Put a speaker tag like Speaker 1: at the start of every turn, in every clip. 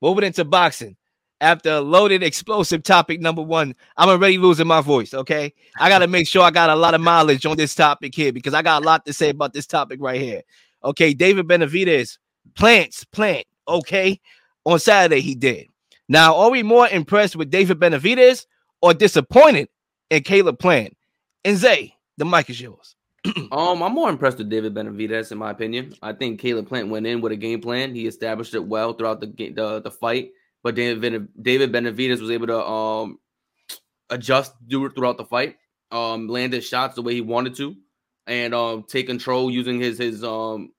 Speaker 1: moving into boxing after loaded explosive topic number one. I'm already losing my voice. Okay, I got to make sure I got a lot of mileage on this topic here because I got a lot to say about this topic right here. Okay, David Benavidez plants plant. Okay, on Saturday he did. Now, are we more impressed with David Benavidez or disappointed in Caleb Plant? And Zay, the mic is yours.
Speaker 2: um, I'm more impressed with David Benavidez, in my opinion. I think Caleb Plant went in with a game plan. He established it well throughout the the, the fight. But David David Benavidez was able to um adjust throughout the fight, um, landed shots the way he wanted to, and um take control using his his um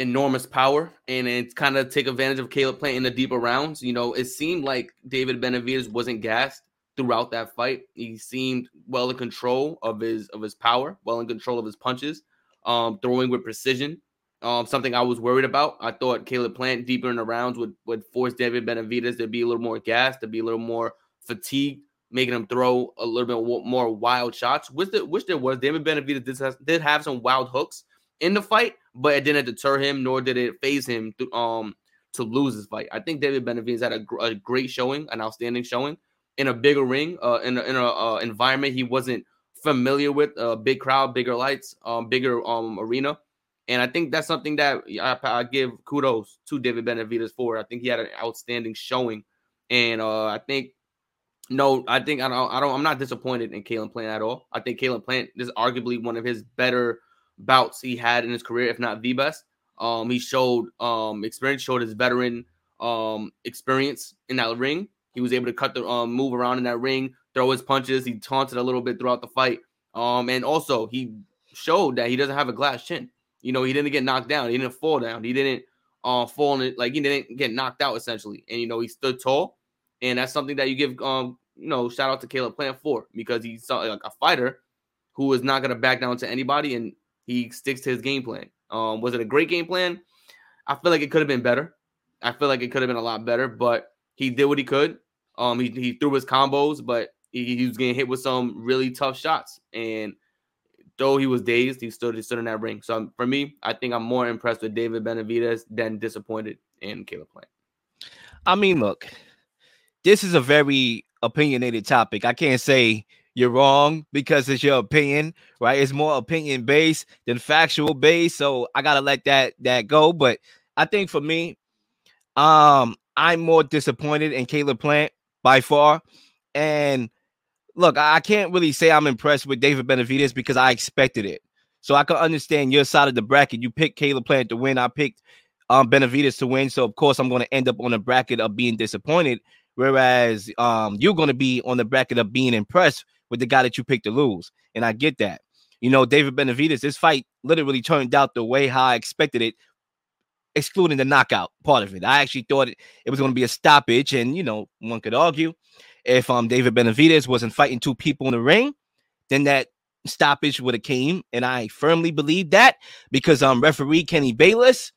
Speaker 2: enormous power and, and kind of take advantage of Caleb Plant in the deeper rounds. You know, it seemed like David Benavidez wasn't gassed throughout that fight. He seemed well in control of his of his power, well in control of his punches, um, throwing with precision. Um, something I was worried about. I thought Caleb Plant deeper in the rounds would would force David Benavidez to be a little more gassed, to be a little more fatigued, making him throw a little bit more wild shots. Which, the, which there was. David Benavidez did, did have some wild hooks in the fight, but it didn't deter him, nor did it phase him to, um to lose his fight. I think David Benavidez had a, a great showing, an outstanding showing in a bigger ring, uh, in a, in a uh, environment he wasn't familiar with, a uh, big crowd, bigger lights, um, bigger um arena. And I think that's something that I, I give kudos to David Benavidez for. I think he had an outstanding showing, and uh, I think no, I think I don't, I don't. I'm not disappointed in Caleb Plant at all. I think Caleb Plant is arguably one of his better bouts he had in his career, if not the best. Um, he showed um experience, showed his veteran um experience in that ring. He was able to cut the um move around in that ring, throw his punches. He taunted a little bit throughout the fight. Um, and also he showed that he doesn't have a glass chin. You know, he didn't get knocked down. He didn't fall down. He didn't uh, fall in like he didn't get knocked out essentially. And you know, he stood tall, and that's something that you give um you know shout out to Caleb Plant for because he's like a fighter who is not going to back down to anybody, and he sticks to his game plan. Um, was it a great game plan? I feel like it could have been better. I feel like it could have been a lot better, but he did what he could. Um, he, he threw his combos, but he, he was getting hit with some really tough shots, and though he was dazed, he stood he stood in that ring. So um, for me, I think I'm more impressed with David Benavidez than disappointed in Caleb Plant.
Speaker 1: I mean, look, this is a very opinionated topic. I can't say you're wrong because it's your opinion, right? It's more opinion based than factual based. So I gotta let that that go. But I think for me, um, I'm more disappointed in Caleb Plant by far. And look, I can't really say I'm impressed with David Benavidez because I expected it. So I can understand your side of the bracket. You picked Caleb Plant to win. I picked um, Benavidez to win. So of course I'm going to end up on a bracket of being disappointed, whereas um, you're going to be on the bracket of being impressed with the guy that you picked to lose. And I get that. You know, David Benavidez, this fight literally turned out the way how I expected it, excluding the knockout part of it. I actually thought it, it was going to be a stoppage, and you know, one could argue if um David Benavidez wasn't fighting two people in the ring, then that stoppage would have came, and I firmly believe that because um referee Kenny Bayless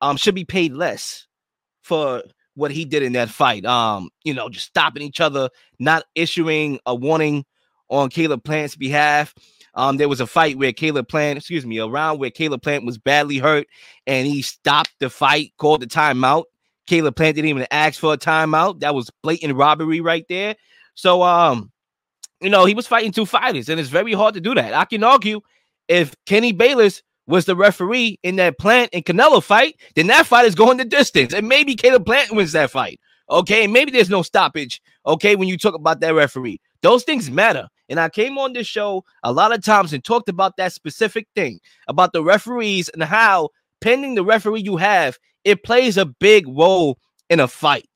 Speaker 1: um should be paid less for what he did in that fight. Um, you know, just stopping each other, not issuing a warning on Caleb Plant's behalf. Um, there was a fight where Caleb Plant, excuse me, a round where Caleb Plant was badly hurt and he stopped the fight, called the timeout, Caleb Plant didn't even ask for a timeout. That was blatant robbery right there. So, um, you know, he was fighting two fighters, and it's very hard to do that. I can argue if Kenny Bayless was the referee in that Plant and Canelo fight, then that fight is going the distance, and maybe Caleb Plant wins that fight. Okay, maybe there's no stoppage. Okay, when you talk about that referee, those things matter. And I came on this show a lot of times and talked about that specific thing about the referees and how, pending the referee you have, it plays a big role in a fight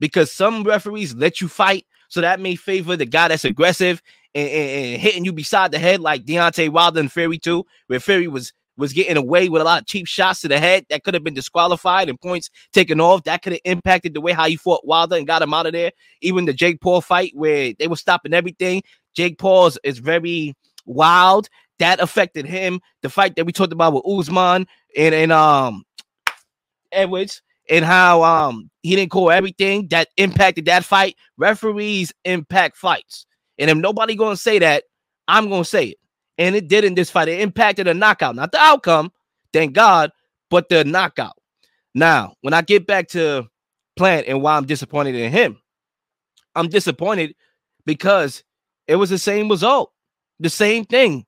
Speaker 1: because some referees let you fight. So that may favor the guy that's aggressive and, and, and hitting you beside the head, like Deontay Wilder and Fury too, where Fury was was getting away with a lot of cheap shots to the head that could have been disqualified and points taken off. That could have impacted the way how he fought Wilder and got him out of there. Even the Jake Paul fight where they were stopping everything. Jake Paul's is very wild. That affected him. The fight that we talked about with Usman and and um Edwards and how um he didn't call everything that impacted that fight. Referees impact fights. And if nobody gonna say that, I'm gonna say it. And it did in this fight. It impacted a knockout, not the outcome, thank God, but the knockout. Now, when I get back to Plant and why I'm disappointed in him. I'm disappointed because it was the same result, the same thing.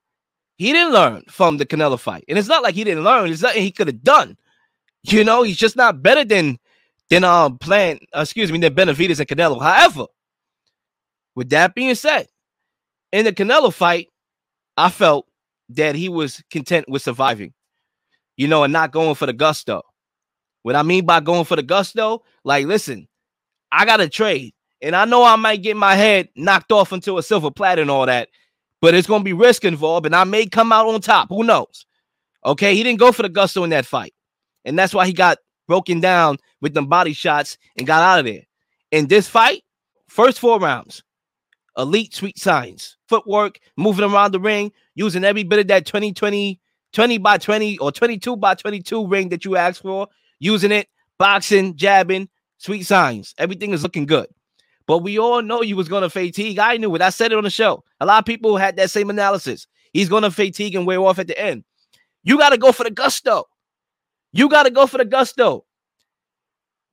Speaker 1: He didn't learn from the Canelo fight, and it's not like he didn't learn. It's nothing he could have done. You know, he's just not better than than um Plant. Uh, excuse me, than Benavidez and Canelo. However, with that being said, in the Canelo fight, I felt that he was content with surviving, you know, and not going for the gusto. What I mean by going for the gusto, like, listen, I got to trade, and I know I might get my head knocked off into a silver platter and all that, but it's going to be risk involved, and I may come out on top. Who knows? Okay, he didn't go for the gusto in that fight, and that's why he got broken down with them body shots and got out of there. In this fight, first four rounds, elite sweet signs, footwork, moving around the ring, using every bit of that 20 20, 20 by 20 or 22 by 22 ring that you asked for, using it, boxing, jabbing, sweet signs. Everything is looking good. But we all know you was going to fatigue. I knew it. I said it on the show. A lot of people had that same analysis. He's going to fatigue and wear off at the end. You got to go for the gusto. You got to go for the gusto.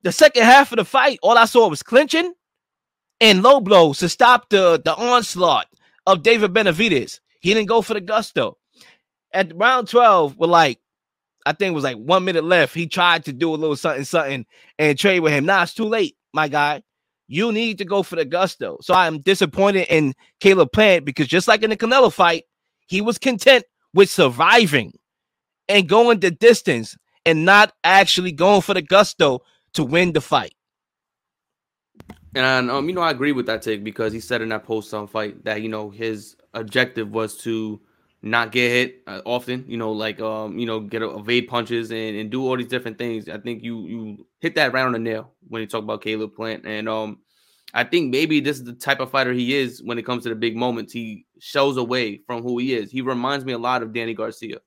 Speaker 1: The second half of the fight, all I saw was clinching and low blows to stop the, the onslaught of David Benavidez. He didn't go for the gusto. At round 12, with like, I think it was like one minute left, he tried to do a little something, something and trade with him. Nah, it's too late, my guy. You need to go for the gusto. So I'm disappointed in Caleb Plant because just like in the Canelo fight, he was content with surviving and going the distance and not actually going for the gusto to win the fight.
Speaker 2: And um, you know, I agree with that take because he said in that post on fight that you know his objective was to not get hit uh, often. You know, like um, you know, get evade punches and, and do all these different things. I think you you hit that right on the nail when you talk about Caleb Plant, and um, I think maybe this is the type of fighter he is when it comes to the big moments. He shows away from who he is. He reminds me a lot of Danny Garcia.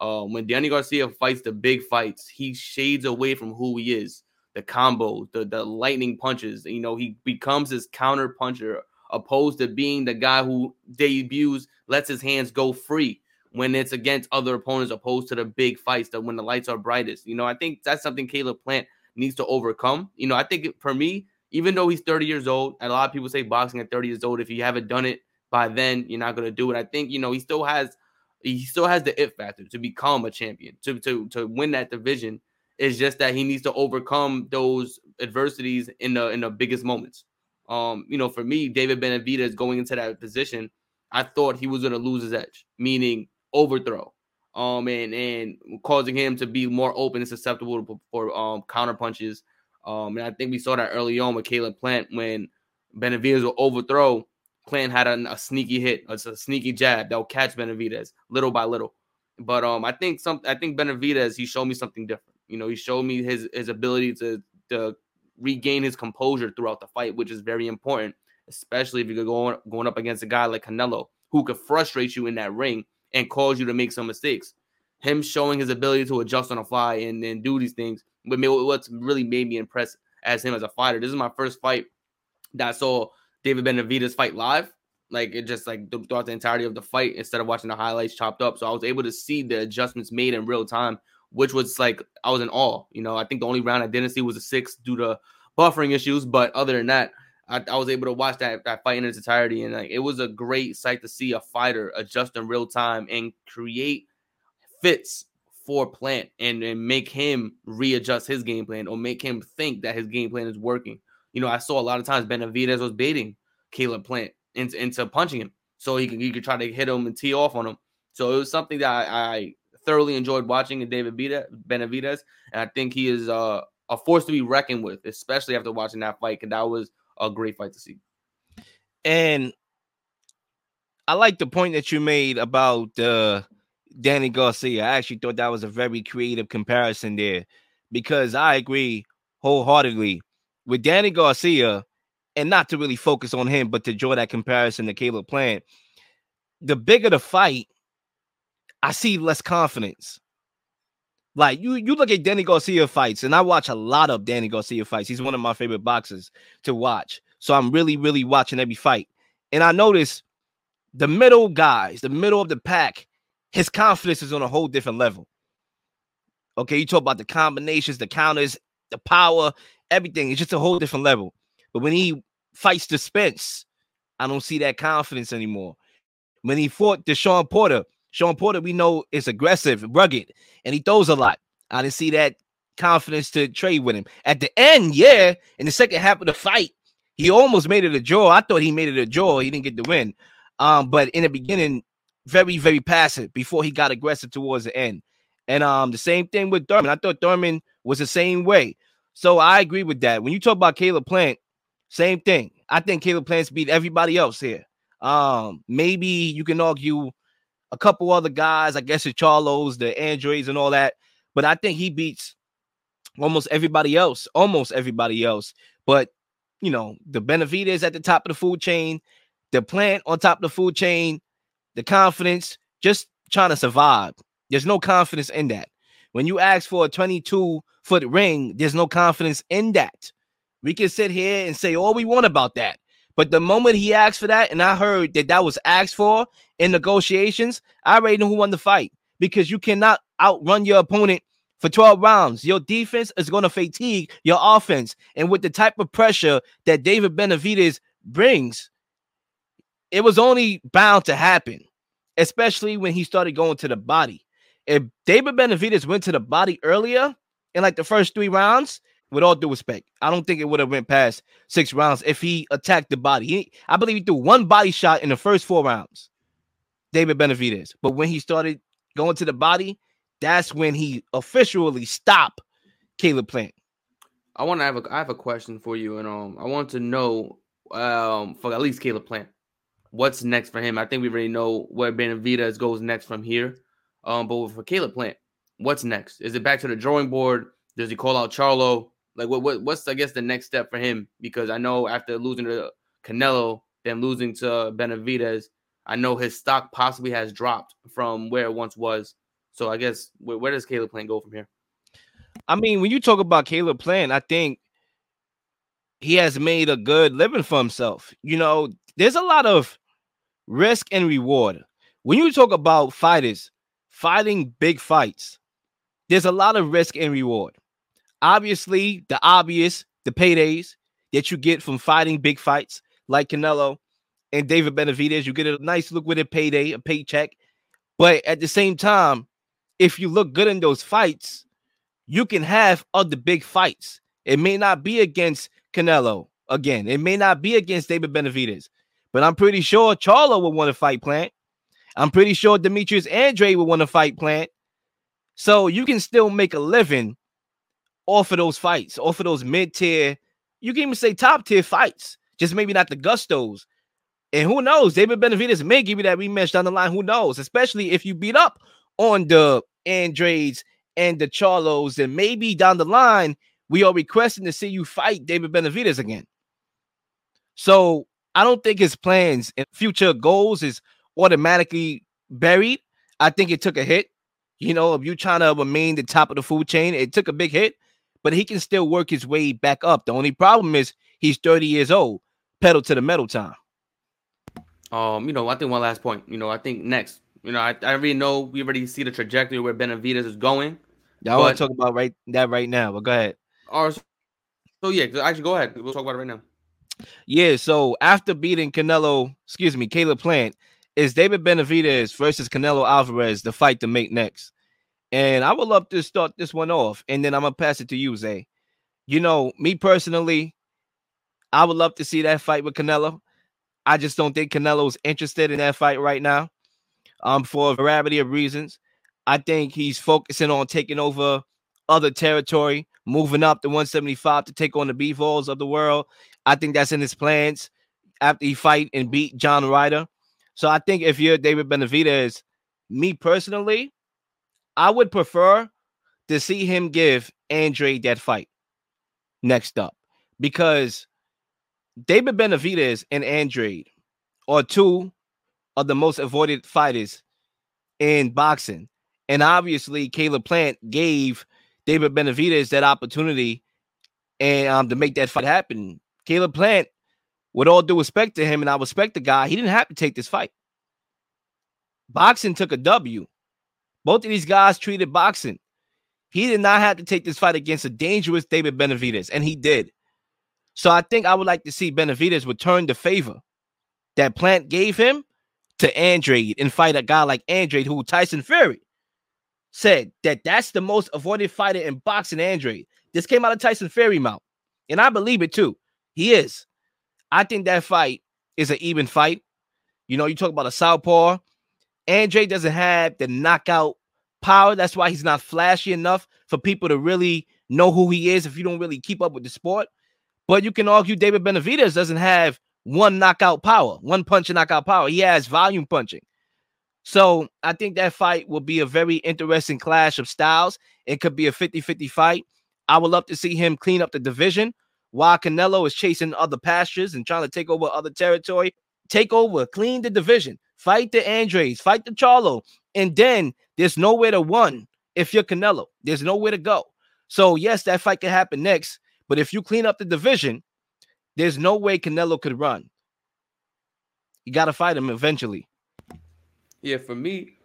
Speaker 2: Um, when Danny Garcia fights the big fights, he shades away from who he is the combo, the the lightning punches. You know, he becomes his counter puncher opposed to being the guy who debuts, lets his hands go free when it's against other opponents, opposed to the big fights that when the lights are brightest. You know, I think that's something Caleb Plant needs to overcome. You know, I think for me, even though he's 30 years old, and a lot of people say boxing at 30 years old, if you haven't done it by then, you're not gonna do it. I think you know he still has he still has the it factor to become a champion, to to to win that division it's just that he needs to overcome those adversities in the in the biggest moments. Um, you know, for me, David Benavidez going into that position, I thought he was going to lose his edge, meaning overthrow, um, and and causing him to be more open and susceptible to, for um counter punches. Um, and I think we saw that early on with Caleb Plant when Benavidez will overthrow. Plant had a, a sneaky hit, a, a sneaky jab that will catch Benavidez little by little. But um, I think some, I think Benavidez he showed me something different. You know, he showed me his his ability to to regain his composure throughout the fight, which is very important, especially if you're going going up against a guy like Canelo who could frustrate you in that ring and cause you to make some mistakes. Him showing his ability to adjust on the fly and, and do these things, but what's really made me impressed as him as a fighter. This is my first fight that I saw David Benavidez fight live. Like it just like throughout the entirety of the fight instead of watching the highlights chopped up. So I was able to see the adjustments made in real time which was like I was in awe. You know, I think the only round I didn't see was a six due to buffering issues, but other than that, I, I was able to watch that that fight in its entirety, and like it was a great sight to see a fighter adjust in real time and create fits for Plant and, and make him readjust his game plan or make him think that his game plan is working. You know, I saw a lot of times Benavidez was baiting Caleb Plant into, into punching him so he can he could try to hit him and tee off on him. So it was something that I, I thoroughly enjoyed watching David Benavidez, and I think he is uh, a force to be reckoned with, especially after watching that fight. Because that was a great fight to see.
Speaker 1: And I like the point that you made about uh, Danny Garcia. I actually thought that was a very creative comparison there, because I agree wholeheartedly with Danny Garcia, and not to really focus on him, but to draw that comparison to Caleb Plant. The bigger the fight, I see less confidence. Like you, you look at Danny Garcia fights, and I watch a lot of Danny Garcia fights. He's one of my favorite boxers to watch. So I'm really, really watching every fight. And I notice the middle guys, the middle of the pack, his confidence is on a whole different level. Okay, you talk about the combinations, the counters, the power, everything. It's just a whole different level. But when he fights the Spence, I don't see that confidence anymore. When he fought Sean Porter, Sean Porter, we know is aggressive, rugged, and he throws a lot. I didn't see that confidence to trade with him. At the end, yeah, in the second half of the fight, he almost made it a draw. I thought he made it a draw. He didn't get the win. Um, but in the beginning, very, very passive before he got aggressive towards the end. And um, the same thing with Thurman. I thought Thurman was the same way. So I agree with that. When you talk about Caleb Plant, same thing. I think Caleb Plant's beat everybody else here. Um, maybe you can argue a couple other guys, I guess the Charlos, the Andres, and all that. But I think he beats almost everybody else, almost everybody else. But you know, the Benavidez at the top of the food chain, the plant on top of the food chain, the confidence, just trying to survive. There's no confidence in that. When you ask for a 22 foot ring, there's no confidence in that. We can sit here and say all we want about that. But the moment he asked for that, and I heard that that was asked for in negotiations, I already know who won the fight because you cannot outrun your opponent for 12 rounds. Your defense is going to fatigue your offense. And with the type of pressure that David Benavidez brings, it was only bound to happen, especially when he started going to the body. If David Benavidez went to the body earlier in like the first three rounds, with all due respect, I don't think it would have went past six rounds if he attacked the body. He, I believe he threw one body shot in the first four rounds. David Benavidez, but when he started going to the body, that's when he officially stopped Caleb Plant.
Speaker 2: I want to have a I have a question for you, and um, I want to know um for at least Caleb Plant, what's next for him? I think we already know where Benavidez goes next from here. Um, but for Caleb Plant, what's next? Is it back to the drawing board? Does he call out Charlo? Like what, what what's I guess the next step for him? Because I know after losing to Canelo, then losing to Benavidez, I know his stock possibly has dropped from where it once was. So I guess where, where does Caleb Plant go from here?
Speaker 1: I mean, when you talk about Caleb Plant, I think he has made a good living for himself. You know, there's a lot of risk and reward. When you talk about fighters fighting big fights, there's a lot of risk and reward. Obviously, the obvious, the paydays that you get from fighting big fights like Canelo and David Benavidez, you get a nice look with a payday, a paycheck. But at the same time, if you look good in those fights, you can have other big fights. It may not be against Canelo again. It may not be against David Benavidez, but I'm pretty sure Charlo would want to fight Plant. I'm pretty sure Demetrius Andre would want to fight Plant. So you can still make a living off of those fights, off of those mid tier. You can even say top tier fights, just maybe not the gustos. And who knows? David Benavidez may give you that rematch down the line. Who knows? Especially if you beat up on the Andrades and the Charlos, and maybe down the line, we are requesting to see you fight David Benavidez again. So I don't think his plans and future goals is automatically buried. I think it took a hit. You know, if you trying to remain the top of the food chain, it took a big hit, but he can still work his way back up. The only problem is he's 30 years old, pedal to the metal time.
Speaker 2: Um, you know, I think one last point. You know, I think next you know, I, I already know we already see the trajectory where Benavidez is going.
Speaker 1: Yeah, I want to talk about right that right now, but go ahead.
Speaker 2: Or, so yeah, actually go ahead. We'll talk about it right now.
Speaker 1: Yeah, so after beating Canelo, excuse me, Caleb Plant, is David Benavidez versus Canelo Alvarez the fight to make next. And I would love to start this one off, and then I'm gonna pass it to you, Zay. You know, me personally, I would love to see that fight with Canelo. I just don't think Canelo's interested in that fight right now um, for a variety of reasons. I think he's focusing on taking over other territory, moving up to 175 to take on the Bivol of the world. I think that's in his plans after he fight and beat John Ryder. So I think if you're David Benavidez, me personally, I would prefer to see him give Andre that fight next up because David Benavidez and Andrade are two of the most avoided fighters in boxing. And obviously, Caleb Plant gave David Benavidez that opportunity and um, to make that fight happen. Caleb Plant, with all due respect to him, and I respect the guy, he didn't have to take this fight. Boxing took a W. Both of these guys treated boxing. He did not have to take this fight against a dangerous David Benavidez, and he did. So I think I would like to see Benavidez return the favor that Plant gave him to Andrade and fight a guy like Andrade, who Tyson Fury said that that's the most avoided fighter in boxing. Andrade. This came out of Tyson Fury mouth, and I believe it too. He is. I think that fight is an even fight. You know, you talk about a southpaw. Andre doesn't have the knockout power. That's why he's not flashy enough for people to really know who he is if you don't really keep up with the sport. But you can argue David Benavidez doesn't have one knockout power, one punch and knockout power. He has volume punching. So I think that fight will be a very interesting clash of styles. It could be a 50 50 fight. I would love to see him clean up the division while Canelo is chasing other pastures and trying to take over other territory. Take over, clean the division, fight the Andres, fight the Charlo, and then there's nowhere to run if you're Canelo. There's nowhere to go. So, yes, that fight could happen next. But if you clean up the division, there's no way Canelo could run. You got to fight him eventually.
Speaker 2: Yeah, for me,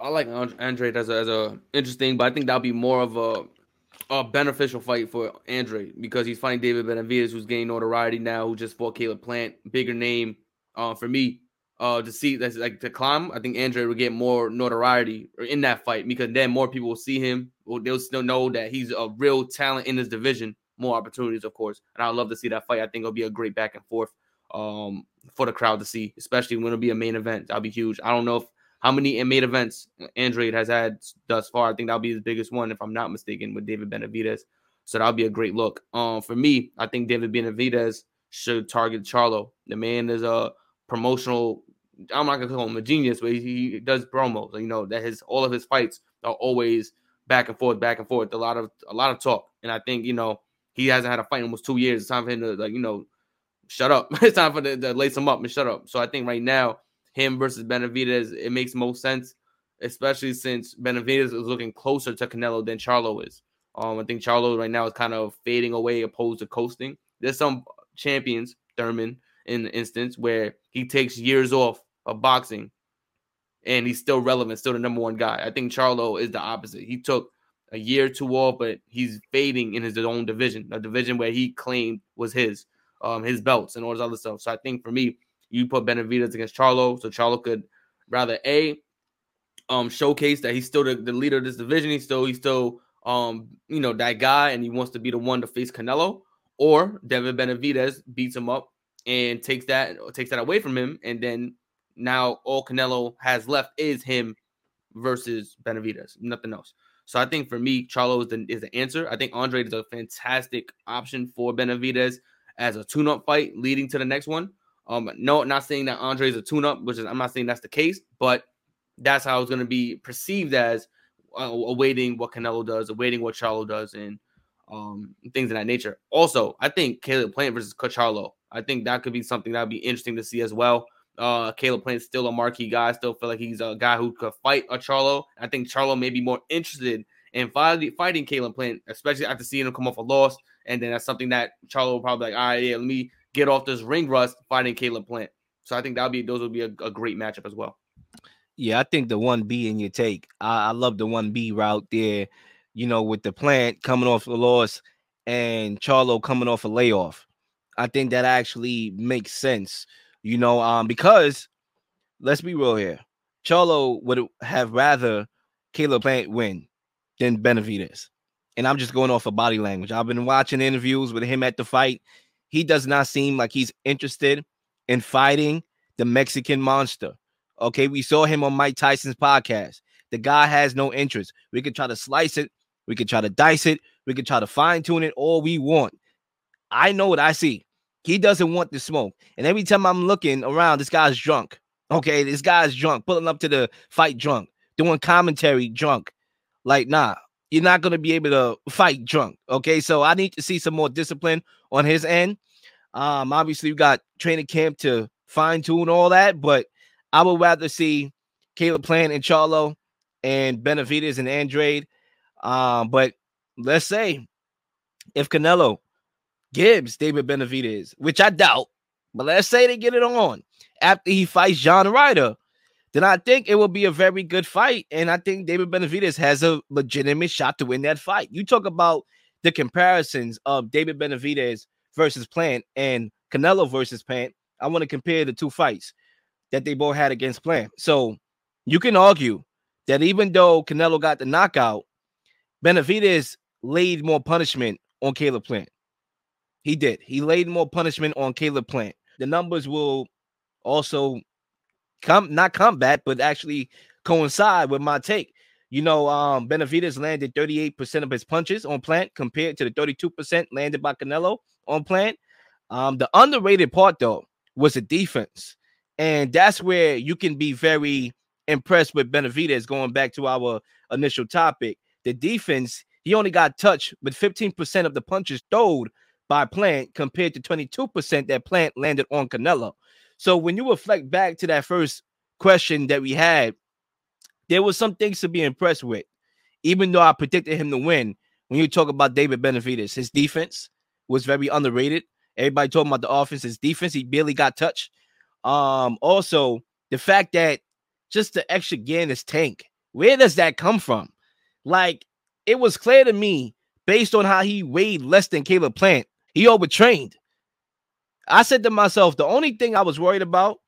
Speaker 2: I like Andre as a, as a interesting, but I think that'll be more of a a beneficial fight for Andre because he's fighting David Benavidez, who's gaining notoriety now, who just fought Caleb Plant, bigger name. Uh, for me, uh, to see that's like to climb, I think Andre will get more notoriety in that fight because then more people will see him. They'll still know that he's a real talent in this division. More opportunities, of course, and I'd love to see that fight. I think it'll be a great back and forth um, for the crowd to see, especially when it'll be a main event. That'll be huge. I don't know if how many main events Andrade has had thus far. I think that'll be his biggest one, if I'm not mistaken, with David Benavidez. So that'll be a great look. Um, for me, I think David Benavidez should target Charlo. The man is a promotional. I'm not gonna call him a genius, but he, he does promos. You know that his all of his fights are always back and forth, back and forth. A lot of a lot of talk, and I think you know he hasn't had a fight in almost two years. It's time for him to like you know shut up. it's time for the to lace him up and shut up. So I think right now him versus Benavidez, it makes most sense, especially since Benavidez is looking closer to Canelo than Charlo is. Um, I think Charlo right now is kind of fading away opposed to coasting. There's some champions, Thurman in the instance, where he takes years off of boxing and he's still relevant, still the number one guy. I think Charlo is the opposite. He took a year or two off, but he's fading in his own division, a division where he claimed was his, um, his belts and all this other stuff. So I think for me, you put Benavidez against Charlo, so Charlo could rather a um showcase that he's still the, the leader of this division. He's still he's still um you know that guy, and he wants to be the one to face Canelo, or David Benavidez beats him up and takes that takes that away from him, and then now all Canelo has left is him versus Benavidez, nothing else. So I think for me, Charlo is the, is the answer. I think Andre is a fantastic option for Benavidez as a tune-up fight leading to the next one. Um, no, not saying that Andre is a tune-up, which is I'm not saying that's the case, but that's how it's going to be perceived as uh, awaiting what Canelo does, awaiting what Charlo does, and um, things of that nature. Also, I think Caleb Plant versus Charlo. I think that could be something that would be interesting to see as well. Uh, Caleb Plant's still a marquee guy. I still feel like he's a guy who could fight a Charlo. I think Charlo may be more interested in fighting, fighting Caleb Plant, especially after seeing him come off a loss. And then that's something that Charlo will probably like, all right, yeah, let me get off this ring rust fighting Caleb Plant. So I think that'll be those will be a, a, great matchup as well.
Speaker 1: Yeah, I think the one B in your take. I, I love the one B route there. You know, with the plant coming off the loss and Charlo coming off a layoff. I think that actually makes sense. You know, um, because let's be real here. Charlo would have rather Caleb Plant win than Benavidez. And I'm just going off of body language. I've been watching interviews with him at the fight he does not seem like he's interested in fighting the Mexican monster. Okay, we saw him on Mike Tyson's podcast. The guy has no interest. We could try to slice it, we could try to dice it, we could try to fine tune it all we want. I know what I see. He doesn't want the smoke. And every time I'm looking around, this guy's drunk. Okay, this guy's drunk, pulling up to the fight drunk, doing commentary drunk. Like, nah, you're not to be able to fight drunk. Okay, so I need to see some more discipline on his end. Um, obviously, we got training camp to fine tune all that, but I would rather see Caleb Plant and Charlo and Benavidez and Andrade. Um, but let's say if Canelo gives David Benavidez, which I doubt, but let's say they get it on after he fights John Ryder, then I think it will be a very good fight. And I think David Benavidez has a legitimate shot to win that fight. You talk about the comparisons of David Benavidez versus Plant and Canelo versus Plant. I want to compare the two fights that they both had against Plant. So you can argue that even though Canelo got the knockout, Benavidez laid more punishment on Caleb Plant. He did. He laid more punishment on Caleb Plant. The numbers will also come not combat, but actually coincide with my take. You know, um, Benavidez landed 38% of his punches on Plant compared to the 32% landed by Canelo on Plant. Um, the underrated part though was the defense. And that's where you can be very impressed with Benavidez going back to our initial topic. The defense, he only got touched with 15% of the punches thrown by Plant compared to 22% that Plant landed on Canelo. So when you reflect back to that first question that we had, there was some things to be impressed with. Even though I predicted him to win, when you talk about David Benavidez, his defense was very underrated. Everybody talking about the offense, his defense, he barely got touched. Um, also the fact that just the extra gear in his tank, where does that come from? Like it was clear to me based on how he weighed less than Caleb Plant, he overtrained. I said to myself, the only thing I was worried about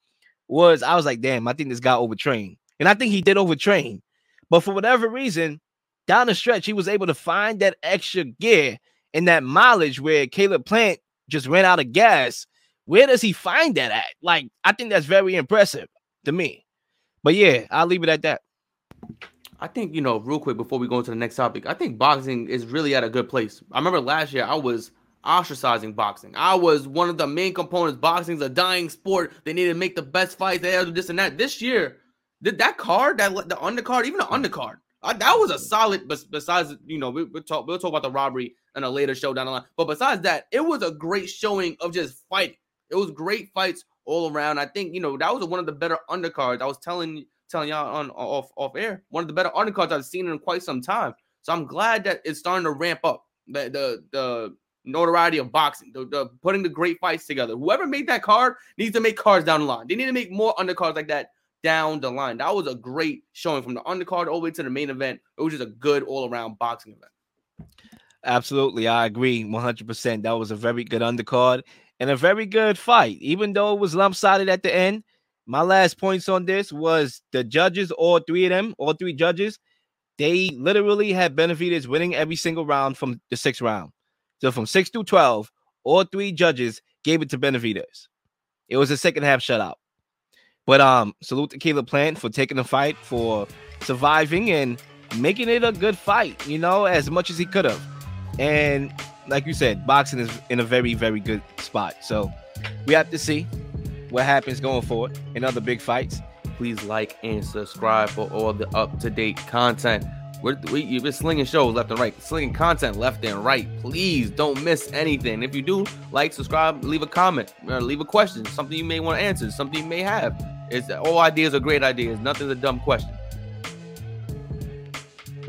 Speaker 1: was I was like, damn, I think this guy overtrained. And I think he did overtrain. But for whatever reason, down the stretch, he was able to find that extra gear and that mileage where Caleb Plant just ran out of gas. Where does he find that at? Like, I think that's very impressive to me. But yeah, I'll leave it at that.
Speaker 2: I think, you know, real quick before we go into the next topic, I think boxing is really at a good place. I remember last year I was ostracizing boxing. I was one of the main components. Boxing's a dying sport. They need to make the best fights. They to this and that. This year, did that card, that the undercard, even the undercard, I, that was a solid. Besides, you know, we, will talk. We'll talk about the robbery in a later show down the line. But besides that, it was a great showing of just fighting. It was great fights all around. I think you know that was one of the better undercards. I was telling telling y'all on off off air. One of the better undercards I've seen in quite some time. So I'm glad that it's starting to ramp up. The the the notoriety of boxing, the, the, putting the great fights together. Whoever made that card needs to make cards down the line. They need to make more undercards like that down the line. That was a great showing from the undercard all the way to the main event. It was just a good all around boxing event.
Speaker 1: Absolutely, I agree 100%. That was a very good undercard and a very good fight, even though it was lopsided at the end. My last points on this was the judges, all three of them, all three judges, they literally had Benavidez winning every single round from the sixth round. So from six to 12, all three judges gave it to Benavidez. It was a second half shutout. But um, salute to Caleb Plant for taking the fight, for surviving and making it a good fight, you know, as much as he could have. And like you said, boxing is in a very, very good spot. So we have to see what happens going forward in other big fights.
Speaker 2: Please like and subscribe for all the up to date content. We're, we, you've been slinging shows left and right, slinging content left and right. Please don't miss anything. If you do, like, subscribe, leave a comment, or leave a question, something you may want to answer, something you may have. It's all ideas are great ideas. Nothing's a dumb question.